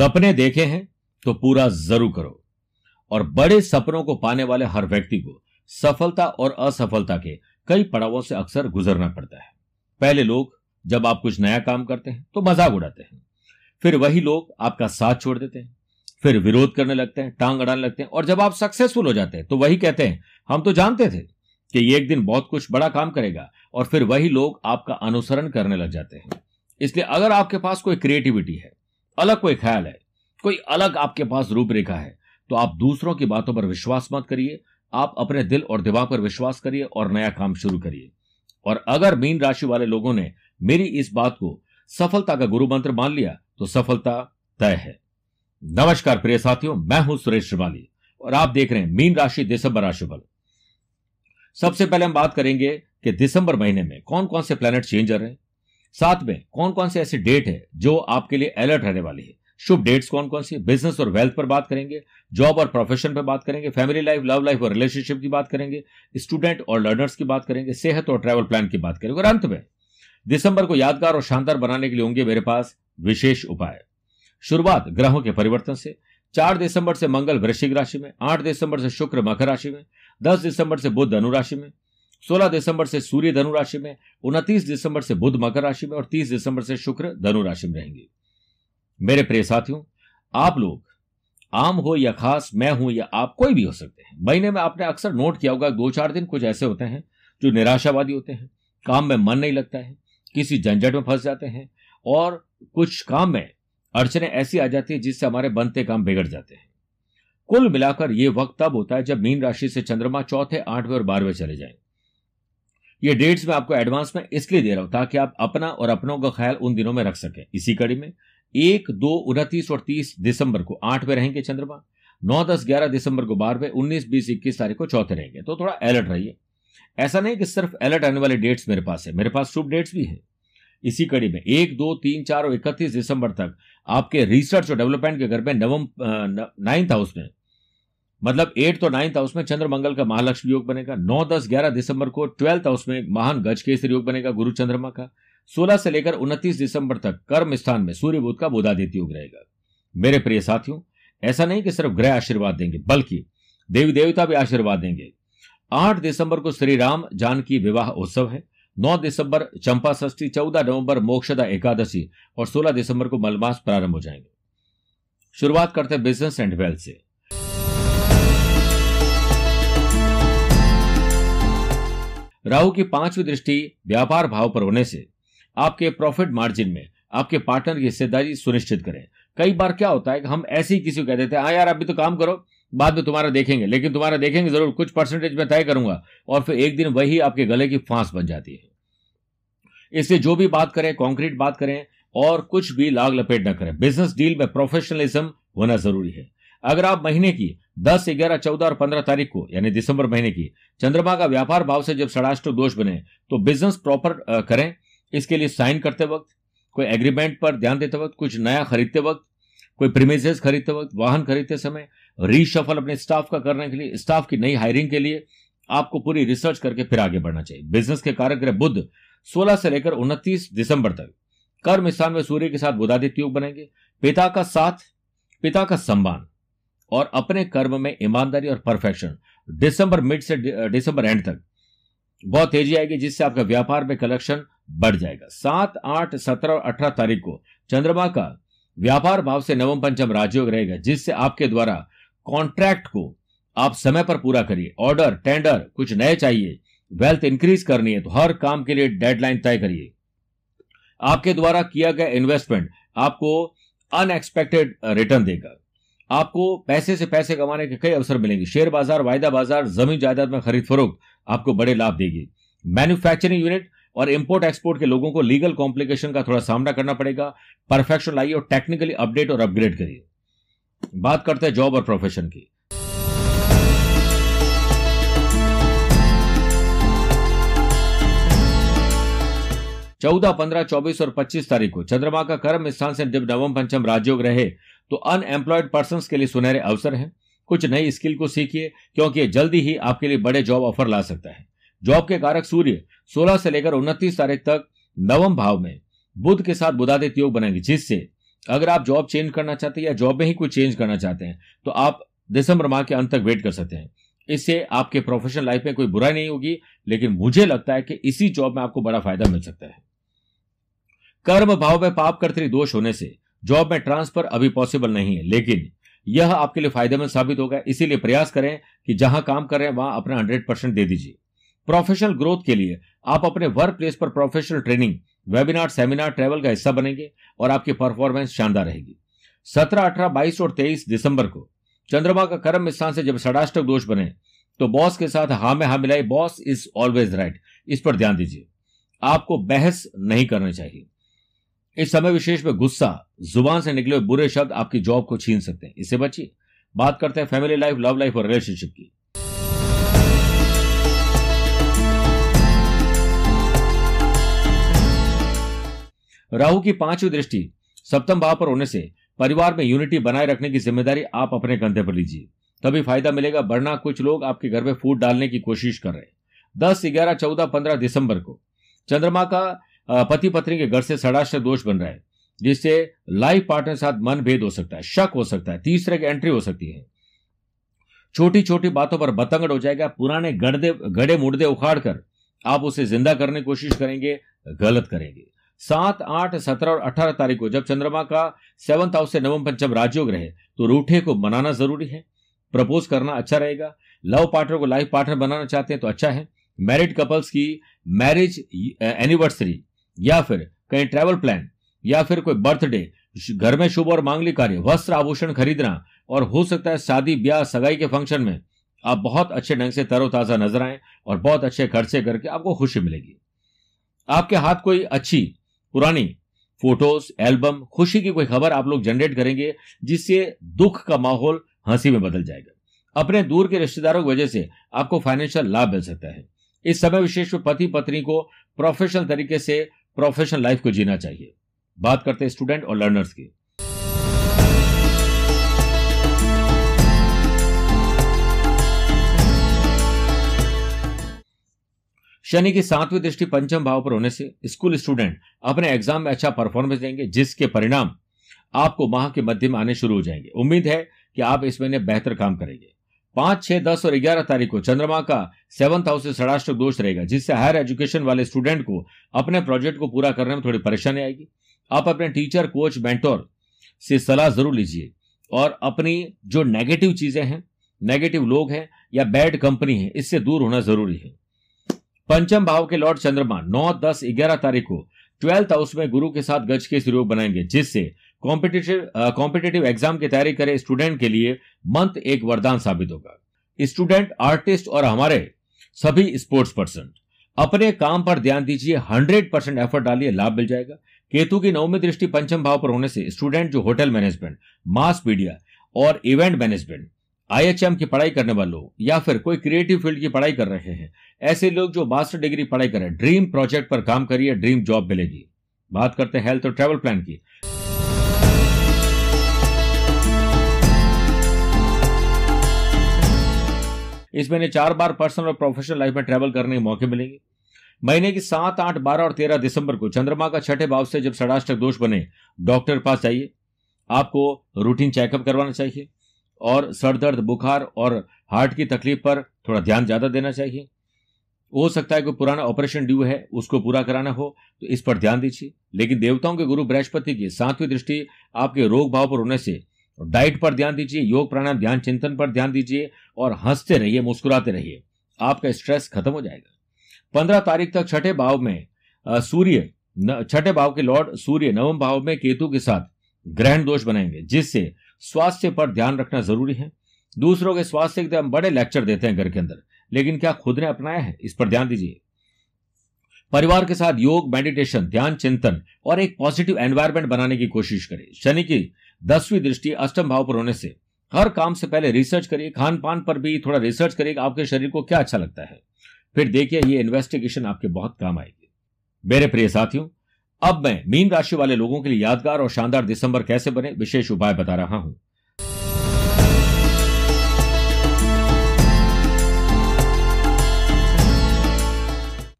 सपने देखे हैं तो पूरा ज़रूर करो। और बड़े सपनों को पाने वाले हर व्यक्ति को सफलता और असफलता के कई पड़ावों से अक्सर गुजरना पड़ता है। पहले लोग जब आप कुछ नया काम करते हैं तो मज़ाक उड़ाते हैं। फिर वही लोग आपका साथ छोड़ देते हैं। फिर विरोध करने लगते हैं, टांग अड़ाने लगते हैं। और जब आप सक्सेसफुल हो जाते हैं तो वही कहते हैं, हम तो जानते थे कि ये एक दिन बहुत कुछ बड़ा काम करेगा। और फिर वही लोग आपका अनुसरण करने लग जाते हैं। इसलिए अगर आपके पास कोई क्रिएटिविटी है अलग कोई ख्याल है, कोई अलग आपके पास रूपरेखा है तो आप दूसरों की बातों पर विश्वास मत करिए, आप अपने दिल और दिमाग पर विश्वास करिए और नया काम शुरू करिए। और अगर मीन राशि वाले लोगों ने मेरी इस बात को सफलता का गुरु मंत्र मान लिया तो सफलता तय है। नमस्कार प्रिय साथियों, मैं हूँ सुरेश श्रिवाली और आप देख रहे हैं मीन राशि दिसंबर राशिफल। सबसे पहले हम बात करेंगे कि दिसंबर महीने में कौन कौन से प्लेनेट चेंज रहे हैं? साथ में कौन कौन से ऐसे डेट है जो आपके लिए अलर्ट रहने वाली है? शुभ डेट्स कौन कौन सी? बिज़नेस और वेल्थ पर बात करेंगे जॉब और प्रोफेशन पर बात करेंगे फैमिली लाइफ लव लाइफ और रिलेशनशिप की बात करेंगे स्टूडेंट और लर्नर्स की बात करेंगे, सेहत और ट्रैवल प्लान की बात करेंगे। और अंत में, दिसंबर को यादगार और शानदार बनाने के लिए होंगे मेरे पास विशेष उपाय। शुरुआत ग्रहों के परिवर्तन से, चार दिसंबर से मंगल वृश्चिक राशि में, आठ दिसंबर से शुक्र मकर राशि में, दस दिसंबर से बुद्ध धनुराशि में सोलह दिसंबर से सूर्य धनु राशि में, उनतीस दिसंबर से बुद्ध मकर राशि में और तीस दिसंबर से शुक्र धनु राशि में रहेंगे। मेरे प्रिय साथियों, आप लोग आम हो या खास, मैं हूँ या आप, कोई भी हो सकते हैं। महीने में आपने अक्सर नोट किया होगा, दो चार दिन कुछ ऐसे होते हैं जो निराशावादी होते हैं, काम में मन नहीं लगता है, किसी झंझट में फंस जाते हैं और कुछ काम में अड़चने ऐसी आ जाती है जिससे हमारे बनते काम बिगड़ जाते हैं। कुल मिलाकर यह वक्त तब होता है जब मीन राशि से चंद्रमा चौथे, आठवें और बारहवें चले जाएँ। ये डेट्स मैं आपको एडवांस में इसलिए दे रहा हूँ ताकि आप अपना और अपनों का ख्याल उन दिनों में रख सकें। इसी कड़ी में एक, दो, उनतीस और तीस दिसंबर को आठवें रहेंगे चंद्रमा, नौ, दस, ग्यारह दिसंबर को बारहवें उन्नीस, बीस, इक्कीस तारीख को चौथे रहेंगे। तो थोड़ा अलर्ट रहिए। ऐसा नहीं कि सिर्फ़ अलर्ट आने वाले डेट्स मेरे पास है, मेरे पास शुभ डेट्स भी है। इसी कड़ी में एक, दो, तीन, चार और इकतीस दिसंबर तक आपके रिसर्च और डेवलपमेंट के घर में नवम नाइन्थ हाउस में मतलब एट तो नाइन्थ हाउस में चंद्र मंगल का महालक्ष्मी योग बनेगा। नौ, दस, ग्यारह दिसंबर को ट्वेल्थ हाउस में महान गज केसरी योग बनेगा गुरु चंद्रमा का। सोलह से लेकर उनतीस दिसंबर तक कर्म स्थान में सूर्य बुद्ध का बुधादित्य योग रहेगा। मेरे प्रिय साथियों, ऐसा नहीं कि सिर्फ़ ग्रह आशीर्वाद देंगे, बल्कि देवी देवता भी आशीर्वाद देंगे। आठ दिसंबर को श्री राम जानकी विवाह उत्सव है। नौ दिसंबर चंपा षष्ठी, चौदह नवंबर मोक्षदा एकादशी और सोलह दिसंबर को मलमास प्रारंभ हो जाएँगे। शुरुआत करते हैं बिज़नेस एंड वेल्थ से। राहु की पांचवी दृष्टि व्यापार भाव पर होने से आपके प्रॉफिट मार्जिन में आपके पार्टनर की हिस्सेदारी सुनिश्चित करें। कई बार क्या होता है कि हम ऐसे ही किसी को कह देते हैं हाँ यार, अभी तो काम करो, बाद में तुम्हारा देखेंगे। लेकिन तुम्हारा देखेंगे ज़रूर, कुछ परसेंटेज में तय करूँगा और फिर एक दिन वही आपके गले की फांस बन जाती है। इसलिए जो भी बात करें कॉन्क्रीट बात करें और कुछ भी लाग लपेट न करें। बिज़नेस डील में प्रोफेशनलिज्म होना ज़रूरी है। अगर आप महीने की दस, ग्यारह, चौदह और पंद्रह तारीख को, यानी दिसंबर महीने की चंद्रमा का व्यापार भाव से जब षडाष्ट दोष बने तो बिज़नेस प्रॉपर करें। इसके लिए साइन करते वक्त, कोई एग्रीमेंट पर ध्यान देते वक्त, कुछ नया खरीदते वक्त, कोई प्रीमिसेस खरीदते वक्त, वाहन खरीदते समय रीशफल अपने स्टाफ का करने के लिए स्टाफ की नई हायरिंग के लिए आपको पूरी रिसर्च करके फिर आगे बढ़ना चाहिए। बिज़नेस के कारक ग्रह बुद्ध 16 से लेकर 29 दिसंबर तक। कर्म स्थान में सूर्य के साथ बुधादित्य योग बनेंगे। पिता का साथ, पिता का सम्मान। और अपने कर्म में ईमानदारी और परफेक्शन दिसंबर मिड से दिसंबर एंड तक। बहुत तेज़ी आएगी, जिससे आपका व्यापार में कलेक्शन बढ़ जाएगा। सात, आठ, सत्रह और अठारह तारीख को चंद्रमा का व्यापार भाव से नवम पंचम राजयोग रहेगा, जिससे आपके द्वारा कॉन्ट्रैक्ट को आप समय पर पूरा करिए। ऑर्डर टेंडर कुछ नए चाहिए। वेल्थ इंक्रीज करनी है तो हर काम के लिए डेडलाइन तय करिए। आपके द्वारा किया गया इन्वेस्टमेंट आपको अनएक्सपेक्टेड रिटर्न देगा। आपको पैसे से पैसे कमाने के कई अवसर मिलेंगे। शेयर बाज़ार, वायदा बाज़ार, ज़मीन जायदाद में खरीद फरोख्त आपको बड़े लाभ देगी। मैन्युफैक्चरिंग यूनिट और इंपोर्ट एक्सपोर्ट के लोगों को लीगल कॉम्प्लिकेशन का थोड़ा सामना करना पड़ेगा। परफेक्शन लाइए और टेक्निकली अपडेट और अपग्रेड करिए। बात करते हैं जॉब और प्रोफेशन की। चौदह, पंद्रह, चौबीस और पच्चीस तारीख को चंद्रमा का कर्म स्थान से जब नवम, पंचम राजयोग रहे तो अनएम्प्लॉयड पर्सन के लिए सुनहरे अवसर हैं। कुछ नई स्किल को सीखिए, क्योंकि जल्दी ही आपके लिए बड़े जॉब ऑफ़र ला सकता है। जॉब के कारक सूर्य 16 से लेकर उनतीस तारीख तक नवम भाव में। बुद्ध के साथ बुधादित्य योग बनेंगे, जिससे अगर आप जॉब चेंज करना चाहते हैं या जॉब में ही कोई चेंज करना चाहते हैं तो आप दिसंबर माह के अंत तक वेट कर सकते हैं। इससे आपके प्रोफेशनल लाइफ में कोई बुराई नहीं होगी, लेकिन मुझे लगता है कि इसी जॉब में आपको बड़ा फ़ायदा मिल सकता है। कर्म भाव में पाप कर्तरी दोष होने से जॉब में ट्रांसफ़र अभी पॉसिबल नहीं है, लेकिन यह आपके लिए फ़ायदेमंद साबित होगा। इसीलिए प्रयास करें कि जहाँ काम कर रहे हैं, वहाँ अपना हंड्रेड परसेंट दे दीजिए। प्रोफेशनल ग्रोथ के लिए आप अपने वर्क प्लेस पर professional training webinar seminar travel का हिस्सा बनेंगे और आपकी परफॉर्मेंस शानदार रहेगी। सत्रह, अठारह, बाईस और तेईस दिसंबर को चंद्रमा का कर्म स्थान से जब षडाष्टक दोष बने तो बॉस के साथ हा में हा मिलाई, बॉस इज़ ऑलवेज राइट। इस पर ध्यान दीजिए। आपको बहस नहीं करना चाहिए। इस समय विशेष में गुस्सा, ज़ुबान से निकले बुरे शब्द आपकी जॉब को छीन सकते हैं। इससे बचिए। बात करते हैं फैमिली लाइफ लव लाइफ और रिलेशनशिप की। राहु की पांचवी दृष्टि, सप्तम भाव पर होने से परिवार में यूनिटी बनाए रखने की ज़िम्मेदारी आप अपने कंधे पर लीजिए। तभी फ़ायदा मिलेगा, वरना कुछ लोग आपके घर में फ़ूड डालने की कोशिश कर रहे हैं। दस, ग्यारह, चौदह, पंद्रह दिसंबर को, चंद्रमा का पति पत्नी के घर से षडाश्र दोष बन रहा है, जिससे लाइफ पार्टनर के साथ मन भेद हो सकता है, शक हो सकता है, तीसरे की एंट्री हो सकती है। छोटी छोटी बातों पर बतंगड़ हो जाएगा, पुराने गड़े गड़े मुर्दे उखाड़ कर आप उसे ज़िंदा करने की कोशिश करेंगे, गलत करेंगे। सात, आठ, सत्रह और अठारह तारीख को जब चंद्रमा का सेवंथ हाउस से नवम पंचम राजयोग रहे तो रूठे को मनाना ज़रूरी है। प्रपोज करना अच्छा रहेगा। लव पार्टनर को लाइफ पार्टनर बनाना चाहते हैं तो अच्छा है। मैरिड कपल्स की मैरिज एनिवर्सरी या फिर कहीं ट्रैवल प्लान या फिर कोई बर्थडे घर में शुभ और मांगलिक कार्य, वस्त्र आभूषण खरीदना और हो सकता है शादी, ब्याह, सगाई के फ़ंक्शन में आप बहुत अच्छे ढंग से तरोताजा नज़र आए और बहुत अच्छे खर्चे करके आपको खुशी मिलेगी। आपके हाथ कोई अच्छी, पुरानी फ़ोटोज़ एल्बम खुशी की कोई खबर आप लोग जनरेट करेंगे, जिससे दुख का माहौल हँसी में बदल जाएगा। अपने दूर के रिश्तेदारों की वजह से आपको फाइनेंशियल लाभ मिल सकता है। इस समय विशेष पति पत्नी को प्रोफेशनल तरीके से प्रोफेशनल लाइफ को जीना चाहिए। बात करते हैं स्टूडेंट और लर्नर्स की। शनि की सातवीं दृष्टि पंचम भाव पर होने से स्कूल स्टूडेंट अपने एग्ज़ाम में अच्छा परफॉर्मेंस देंगे, जिसके परिणाम आपको माह के मध्य में आने शुरू हो जाएँगे। उम्मीद है कि आप इस महीने बेहतर काम करेंगे। पाँच, छह, दस और ग्यारह तारीख को चंद्रमा का सेवंथ हाउस से षडाष्टक दोष रहेगा, जिससे हायर एजुकेशन वाले स्टूडेंट को अपने प्रोजेक्ट को पूरा करने में थोड़ी परेशानी आएगी। आप अपने टीचर, कोच, मेंटोर से सलाह ज़रूर लीजिए और अपनी जो नेगेटिव चीज़ें हैं, नेगेटिव लोग हैं या बैड कंपनी है, इससे दूर होना ज़रूरी है। पंचम भाव के लॉर्ड चंद्रमा, नौ, दस, ग्यारह तारीख को ट्वेल्थ हाउस में गुरु के साथ गज के सहयोग बनाएँगे, जिससे कॉम्पिटेटिव कॉम्पिटेटिव एग्ज़ाम की तैयारी करे स्टूडेंट के लिए मंथ एक वरदान साबित होगा। स्टूडेंट आर्टिस्ट और हमारे सभी स्पोर्ट्स पर्सन अपने काम पर ध्यान दीजिए हंड्रेड परसेंट एफर्ट डालिए, लाभ मिल जाएगा। केतु की नवमी दृष्टि पंचम भाव पर होने से स्टूडेंट जो होटल मैनेजमेंट मास मीडिया और इवेंट मैनेजमेंट आईएचएम की पढ़ाई करने वाले या फिर कोई क्रिएटिव फ़ील्ड की पढ़ाई कर रहे हैं, ऐसे लोग जो मास्टर डिग्री पढ़ाई कर ड्रीम प्रोजेक्ट पर काम करिए ड्रीम जॉब मिलेगी। बात करते हैं हेल्थ और ट्रेवल प्लान की। इस महीने चार बार पर्सनल और प्रोफेशनल लाइफ में ट्रैवल करने के मौके मिलेंगे। महीने की सात, आठ, बारह और तेरह दिसंबर को चंद्रमा का छठे भाव से जब षडाष्टक दोष बने डॉक्टर के पास जाइए। आपको रूटीन चेकअप करवाना चाहिए और सर दर्द, बुखार और हार्ट की तकलीफ़ पर थोड़ा ध्यान ज़्यादा देना चाहिए। हो सकता है कोई पुराना ऑपरेशन ड्यू है, उसको पूरा कराना हो तो इस पर ध्यान दीजिए। लेकिन देवताओं के गुरु बृहस्पति की सातवीं दृष्टि आपके रोग भाव पर होने से डाइट पर ध्यान दीजिए, योग प्राणायाम, ध्यान चिंतन पर ध्यान दीजिए और हँसते रहिए, मुस्कुराते रहिए, आपका स्ट्रेस खत्म हो जाएगा। पंद्रह तारीख तक छठे भाव में सूर्य छठे भाव के लॉर्ड सूर्य, नवम भाव में केतु के साथ ग्रहण दोष बनाएँगे, जिससे स्वास्थ्य पर ध्यान रखना ज़रूरी है। दूसरों के स्वास्थ्य के हम बड़े लेक्चर देते हैं घर के अंदर, लेकिन क्या खुद ने अपनाया है? इस पर ध्यान दीजिए। परिवार के साथ योग मेडिटेशन ध्यान, चिंतन और एक पॉजिटिव एनवायरमेंट बनाने की कोशिश करें। शनि की दसवीं दृष्टि अष्टम भाव पर होने से। हर काम से पहले रिसर्च करिए खान पान पर भी थोड़ा रिसर्च करिए आपके शरीर को क्या अच्छा लगता है। फिर देखिए, ये इन्वेस्टिगेशन आपके बहुत काम आएगी। मेरे प्रिय साथियों, अब मैं मीन राशि वाले लोगों के लिए यादगार और शानदार दिसंबर कैसे बने, विशेष उपाय बता रहा हूँ।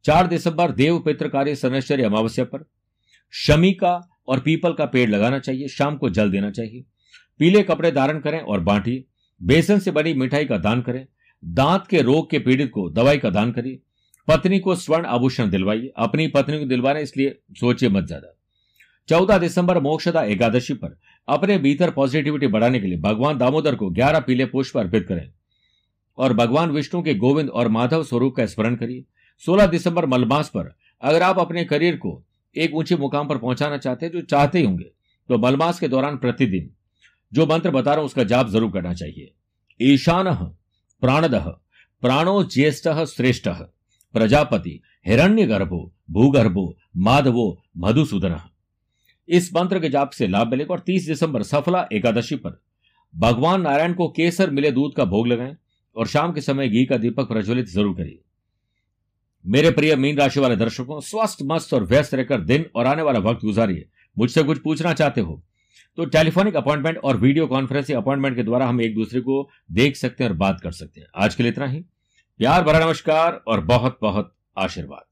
चार दिसंबर देव पित्र कार्य सनेश्वरी अमावस्या पर। शमी का और पीपल का पेड़ लगाना चाहिए, शाम को जल देना चाहिए। पीले कपड़े धारण करें और बांटिए। बेसन से बनी मिठाई का दान करें। दांत के रोग के पीड़ित को दवाई का दान करिए। पत्नी को स्वर्ण आभूषण दिलवाइए। अपनी पत्नी को दिलवाना, इसलिए सोचिए मत ज़्यादा। चौदह दिसंबर, मोक्षदा एकादशी पर अपने भीतर पॉजिटिविटी बढ़ाने के लिए भगवान दामोदर को ग्यारह पीले पुष्प अर्पित करें। और भगवान विष्णु के गोविंद और माधव स्वरूप का स्मरण करिए। सोलह दिसंबर, मलमास पर अगर आप अपने करियर को एक ऊँचे मुकाम पर पहुंचाना चाहते हैं, जो चाहते ही होंगे। तो मलमास के दौरान प्रतिदिन, जो मंत्र बता रहा हूँ, उसका जाप ज़रूर करना चाहिए। ईशान प्राणद, प्राणो ज्येष्ठ श्रेष्ठ, प्रजापति हिरण्य गर्भो भूगर्भो, माधवो, मधुसूदन। इस मंत्र के जाप से लाभ मिलेगा और 30 दिसंबर सफला एकादशी पर भगवान नारायण को केसर मिले दूध का भोग लगाएँ और शाम के समय घी का दीपक प्रज्वलित ज़रूर करिए मेरे प्रिय मीन राशि वाले दर्शकों, स्वस्थ, मस्त और व्यस्त रहकर दिन और आने वाला वक्त गुजारिए। मुझसे कुछ पूछना चाहते हो? तो टेलीफोनिक अपॉइंटमेंट और वीडियो कॉन्फ्रेंसिंग अपॉइंटमेंट के द्वारा हम एक दूसरे को देख सकते हैं और बात कर सकते हैं। आज के लिए इतना ही। प्यार भरा नमस्कार और बहुत बहुत आशीर्वाद।